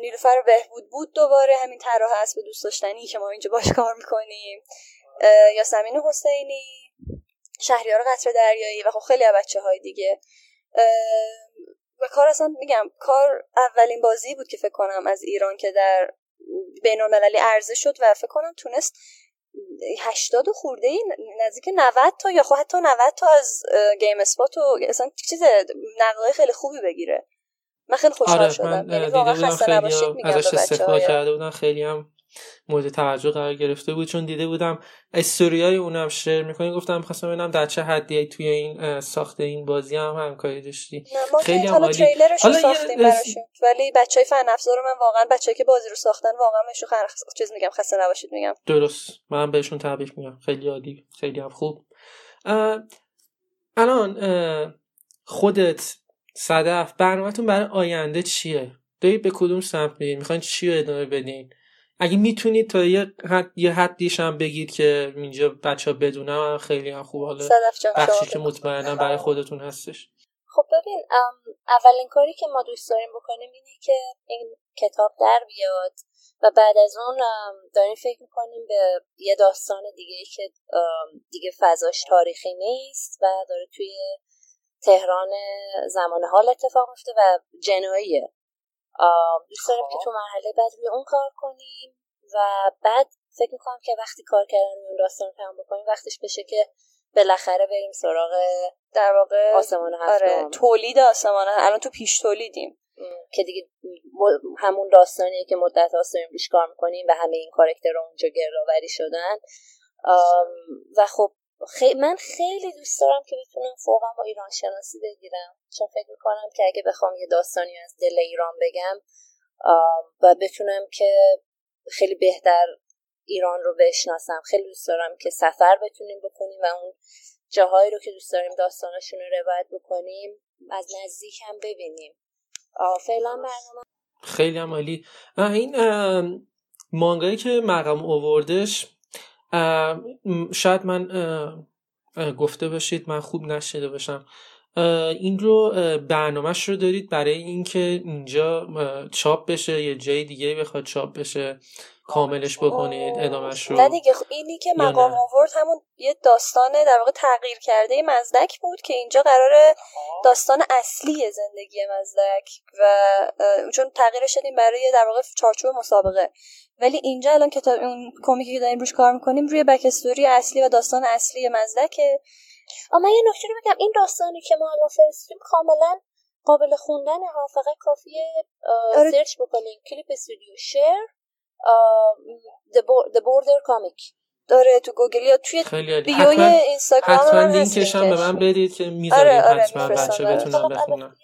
نیلوفر بهبود بود دوباره. همین طراح به دوست داشتنی که ما اینجا باش کار می‌کنیم. یاسمین حسینی شهریار قطر دریایی و خب خیلی بچه های دیگه. و کار اصلا میگم کار اولین بازی بود که فکر کنم از ایران که در بین المللی عرضه شد و فکر کنم تونست هشتاد خورده ای نزدیک 90 تا یا خب حتی 90 تا از گیم اسپات و اصلا چیز نقدای خیلی خوبی بگیره. من خیلی خوشحال آره شدم. یعنی واقعا خسته نباشید میگم ازش استفاده کرده بودن خیلی هم مورد توجه قرار گرفته بود چون دیده بودم استوریای اونم شیر می‌کنی. گفتم خواستم ببینم در چه حدی توی این ساخت این بازی هم همکاری داشتی. خیلی هم عالی. حالا ساختیم براشون. ولی بچهای فن افزار من واقعا بچه‌ای که بازی رو ساختن واقعا بهشون خر... چیز میگم خسته نباشید میگم. درست. من بهشون تبریک میگم. خیلی عالی. خیلی هم خوب. الان خودت صدف برنامهتون برای آینده چیه؟ دارید به کدوم سمت میرین می‌خواین چی رو ادامه بدین؟ اگه می‌تونید تا یه حد یه حدیش هم بگید که اینجا بچه ها بدونم خیلی هم خوب. حالا بخشی که مطمئنا برای خودتون هستش. خب ببین اولین کاری که ما دوست داریم بکنیم اینه که این کتاب در بیاد و بعد از اون داریم فکر می‌کنیم به یه داستان دیگه که دیگه فضاش تاریخی نیست و داره توی تهران زمان حال اتفاق میفته و جناییه دوست داریم که خب. تو مرحله بعد روی اون کار کنیم و بعد فکر می‌کنم که وقتی کار کردن اون داستان تمام بکنیم وقتش بشه که بالاخره بریم سراغ در واقع آسمان آره تولید آسمان الان تو پیش تولیدیم. که دیگه همون داستانیه که مدت هاست داریم روش کار می‌کنیم و همه این کارکتر اونجا گردآوری شدن. و خب من خیلی دوست دارم که بتونم فوقا با ایران شناسی بگیرم. چون فکر می‌کنم که اگه بخوام یه داستانی از دل ایران بگم و بتونم که خیلی بهتر ایران رو بشناسم. خیلی دوست دارم که سفر بتونیم بکنیم و اون جاهایی رو که دوست داریم داستانشون رو روایت بکنیم از نزدیک هم ببینیم. فعلا برنامه خیلی هم عالی. این مانگایی که مقام اووردش شاید من گفته باشید من خوب نشده باشم. این رو برنامهش رو دارید برای اینکه اینجا چاپ بشه یه جای دیگه بخواد چاپ بشه. کاملش بکنید ادامهش رو. نه دیگه خب اینی که مقام آورد همون یه داستان در واقع تغییر کرده مزدک بود که اینجا قرار داستان اصلی زندگی مزدک و چون تغییرش شدیم برای در واقع چارچوب مسابقه. ولی اینجا الان کتاب اون کمیکی که داریم روش کار می‌کنیم روی بک استوری اصلی و داستان اصلی مزدکه. اما یه نکته رو بگم. این داستانی که ما الان فرستادیم کاملا قابل خوندن ها فقط کافیه آره. سرچ بکنین. Clip Studio شیر The Border Comic. داره تو گوگل یا توی bio ی اینستاگرام حتما لینکش هم به من بدید که می‌ذاریم آره آره حتما بچه بتونم بخونم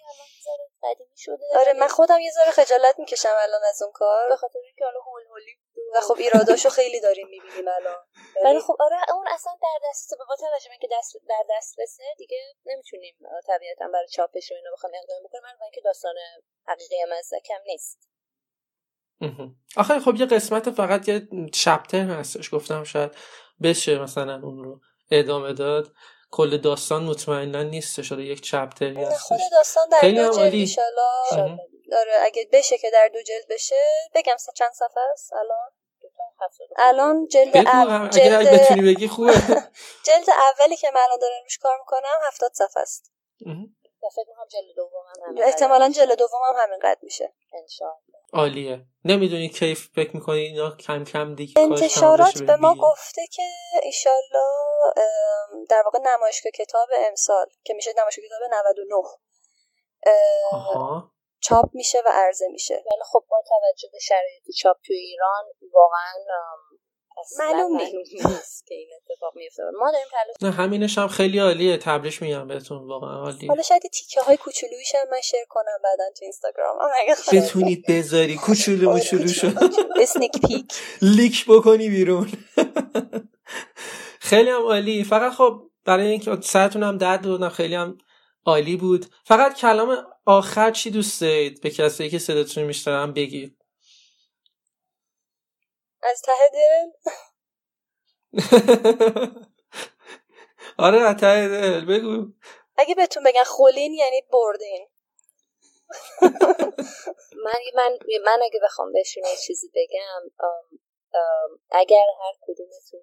آره من خودم یه ذره خجالت می‌کشم الان از اون کار. به خاطر اینکه حالا هول هولی و خب ایراداشو خیلی داریم می‌بینیم الان. ولی خب آره اون اصلا در دست با توجه که دست در دست رسه دیگه نمی‌تونیم طبیعتا برای چاپش و اینو بخوام اقدام بکنیم. من اینکه داستان حقیقی کم نیست. آخه خب یه قسمت فقط یه چپتر هستش گفتم شاید بشه مثلا اون رو ادامه داد. کل داستان مطمئنا نیست شده یک چپتری هستش. خود داستان در خیلی دو جلد داره اگه بشه که در دو جلد بشه بگم چند صفحه است؟ الان؟ الان جلد اول جلد بتونی بگی خوبه. *laughs* جلد اولی که من الان دارم روش کار می‌کنم هفتاد صفحه است. فکر می‌کنم جلد دوم هم احتمالا جلد دوم هم همینقدر میشه. انشاءالله. عالیه. نمی‌دونی کیف فکر می‌کنی اینا کم کم دیگه انتشارات به ما گفته که ایشالله در واقع نمایشگاه کتاب امسال که میشه نمایشگاه کتاب 99 آها. چاپ میشه و عرضه میشه. ولی خب با توجه به شرایط چاپ تو ایران واقعا معلوم نیست. که این اتفاق میفته ما داریم تلاش نه همینش هم خیلی عالیه. تبریش میگم بهتون. واقعا عالیه. حالا شاید تیکه های کوچولویش هم من شیر کنم بعدا تو اینستاگرام. بتونید بذاری کوچولو موچولوشو. *laughs* اسنیک پیک لیک بکنی بیرون. خیلی هم عالی. فقط خب برای اینکه سرتون هم درد دادم خیلی هم عالی بود. فقط کلام آخر چی دوست دارید؟ به کسایی که صداتون میشترم بگید. از ته دل؟ *laughs* آره از ته دل بگو. اگه بهتون بگن خولین یعنی بردین. *laughs* من من من اگه بخوام بهشون یه چیزی بگم اگر هر کدومتون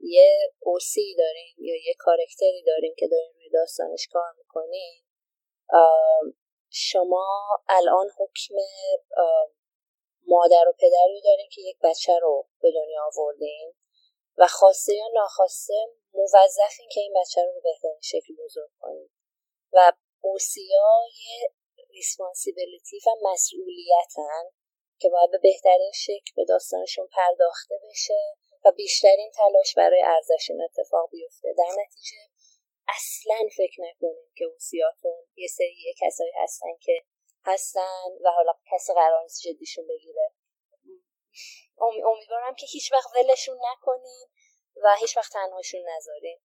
یه OC دارین یا یه character ی دارین که دارین روی داستانش کار می‌کنین شما الان حکم مادر و پدری دارین که یک بچه رو به دنیا آوردین و خواسته یا ناخواسته موظفین که این بچه رو به بهترین شکل بزرگ کنین و OC ها responsibility و مسئولیتن که باید به بهترین شکل به داستانشون پرداخته بشه و بیشترین تلاش برای ارزش این اتفاق بیفته. در نتیجه اصلا فکر نکنیم که اوسیاتون یه سری کسایی هستن که هستن و حالا کسی قرار نیست جدیشون بگیره. امیدوارم که هیچ وقت ولشون نکنین و هیچ وقت تنهاشون نذارین.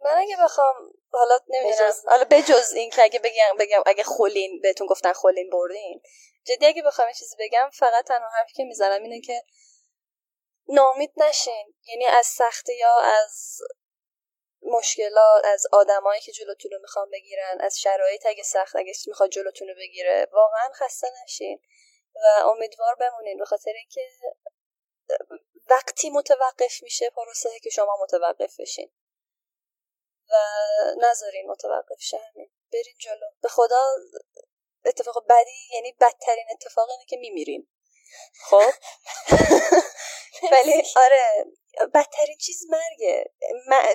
من اگه بخوام حالا نمی‌دونم. حالا بجز این که اگه بگم بگم اگه خولین بهتون گفتن خولین بردین جدی اگه بخوام چیزی بگم فقط تنها حرفی که می‌زنم اینه که نامید نشین. یعنی از سختی یا از مشکلات از آدمایی که جلوتون رو می‌خوان بگیرن از شرایط اگه سخت اگه می‌خواد جلوتون رو بگیره. واقعا خسته نشین و امیدوار بمونین. به خاطر اینکه وقتی متوقف میشه پروسه که شما متوقف بشین. و نذارین متوقف شه همین. برین جلو. به خدا اتفاق بدی یعنی بدترین اتفاق اینه که میمیرین. خب؟ *laughs* ولی آره بدترین چیز مرگه.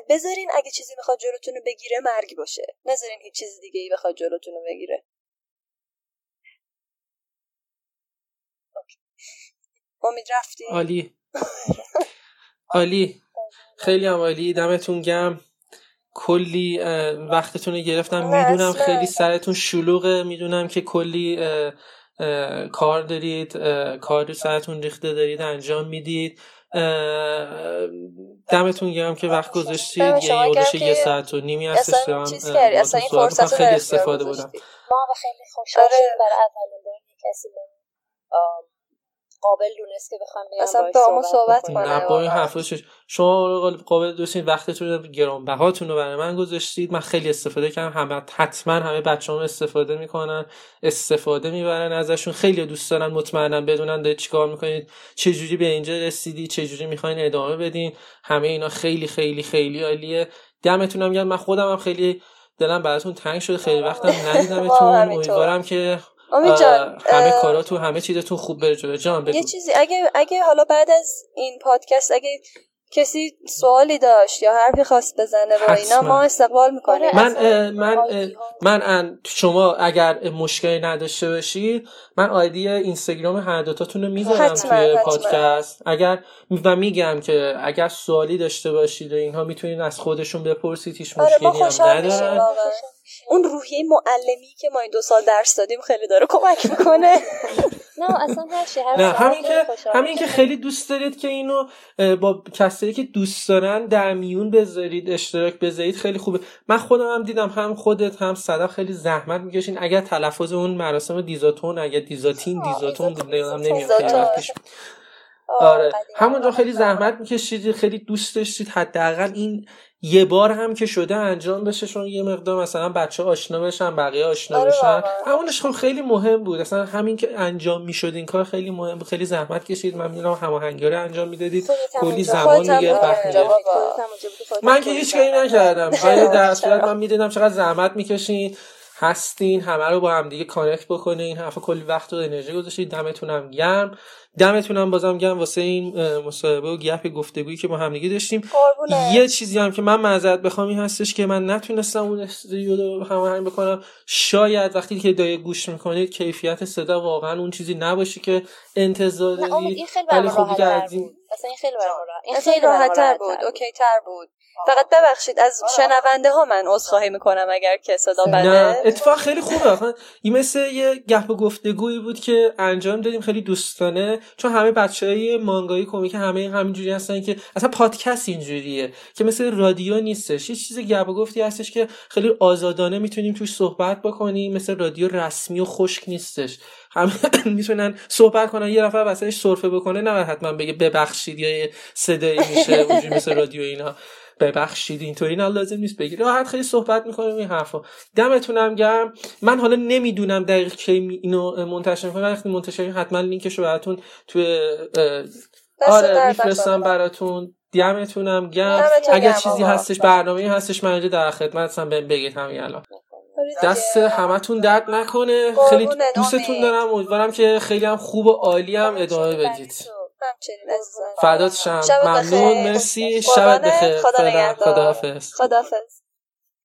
بذارین اگه چیزی می‌خواد جلوتون رو بگیره مرگ باشه. نذارین هیچ چیز دیگه ای بخواد جلوتون رو بگیره امید رفتی عالی. *laughs* عالی. خیلی هم عالی. دمتون گم کلی وقتتون رو گرفتم. می‌دونم خیلی سرتون شلوغه. می‌دونم که کلی کار دارید کار سرتون ریخته دارید انجام می‌دید. دمتون گرم که وقت گذاشتید. یه یولش یه ساعت و نیمی هستش که من خیلی استفاده بودم. ما خیلی خوشحال آره. برای اولین بار کسی قابل دونست که بخوام بیام اصلا با ما صحبت کنه. نه با این حرفش شما قابل دونستین وقتتون رو گرانبهاتون رو برای من گذاشتید. من خیلی استفاده کردم. همه حتما همه بچه‌ها استفاده می‌کنن استفاده می‌برن ازشون. خیلی دوست دارن مطمئنا بدونن دارید چیکار می‌کنید چه جوری به اینجا رسیدی چه جوری می‌خواین ادامه بدین. همه اینا خیلی خیلی خیلی عالیه. دمتون هم من خودم هم خیلی دلم براتون تنگ شده. خیلی وقتم *laughs* ندیدمتون. امیدوارم که همه کاراتون همه چیزتون خوب بره جلو. جان یه چیزی اگه اگه حالا بعد از این پادکست اگه کسی سوالی داشت یا حرفی خواست بزنه با اینا ما استقبال می‌کنیم. من من من شما اگر مشکلی نداشته باشید من آیدی اینستاگرام هر دوتاتون رو می‌ذارم توی پادکست. اگر و میگم که اگر سوالی داشته باشید و اینها می‌تونید از خودشون بپرسید هیچ آره، مشکلی هم ندارن اون روحیه معلمی که ما این دو سال درس دادیم خیلی داره کمک می‌کنه. *laughs* نه اصلا نه همین که همین که خیلی دوست دارید که اینو با کسایی که دوست دارن در میون بذارید اشتراک بذارید خیلی خوبه. من خودم هم دیدم هم خودت هم صدف خیلی زحمت می‌کشین. اگر تلفظ اون مراسم دیزاتون اگر دیزاتین دیزاتون نمیاد آره. همونجا خیلی زحمت می‌کشید خیلی دوست داشتید. حداقل این یه بار هم که شده انجام بشه چون یه مقدار مثلا بچه آشنا بشن بقیه آشنا آره بشن. همونش خب خیلی مهم بود. اصلا همین که انجام می‌شد این کار خیلی مهم بود. خیلی زحمت کشید. من می‌دونم هماهنگی رو انجام می‌دادید. کلی زمان میگه من که هیچ کاری نکردم. ولی در صورت من می‌دیدم چقدر زحمت می‌کشین هستین همه رو با هم دیگه کانکت بکنه این حرف کلی وقت و انرژی گذاشتید دمتونم گرم. دمتونم بازم گرم. واسه این مصاحبه و گپ گفتگویی که با دیگه داشتیم. یه چیزی هم که من معذرت بخوام این هستش که من نتونستم اون استودیو رو هماهنگ بکنم. شاید وقتی که دایه گوش می‌کنید کیفیت صدا واقعا اون چیزی نباشه که انتظار دارید. ولی خب این این خیلی این خیلی راحت بود. اوکی تر بود. فقط ببخشید از شنونده ها من عذرخواهی می‌کنم اگر که صدا بده نه اتفاق خیلی خوبه. این مثل یه گپ گفتگویی بود که انجام دادیم خیلی دوستانه. چون همه بچه های مانگایی کمیک همه همینجوری هستن که اصلا پادکست اینجوریه که مثل رادیو نیستش. یه چیز گپ گفتی هستش که خیلی آزادانه می‌تونیم توش صحبت بکنیم. مثل رادیو رسمی و خشک نیستش. همه *coughs* می‌تونن صحبت کنن یه نفر واسهش سرفه بکنه نه حتما بگه ببخشید یا صدایی میشه اونجوری مثل رادیو اینا. ببخشید اینطوری نه لازم نیست بگی راحت خیلی صحبت می‌کنیم این حرفا. دمتونم گرم. من حالا نمی‌دونم دقیق کی اینو منتشر می‌کنم وقتی منتشر حتما لینکشو براتون توی آره میفرستم براتون. دمتونم گرم. اگر چیزی هستش برنامه هستش من در خدمتم. بهم بگید همین الان. دست همتون درد نکنه. خیلی دوستتون دارم. امیدوارم که خیلی هم خوب و عالی هم ادامه بدید. فردات شم. ممنون. مرسی. شبت بخیر. خدا خداحافظ. خداحافظ.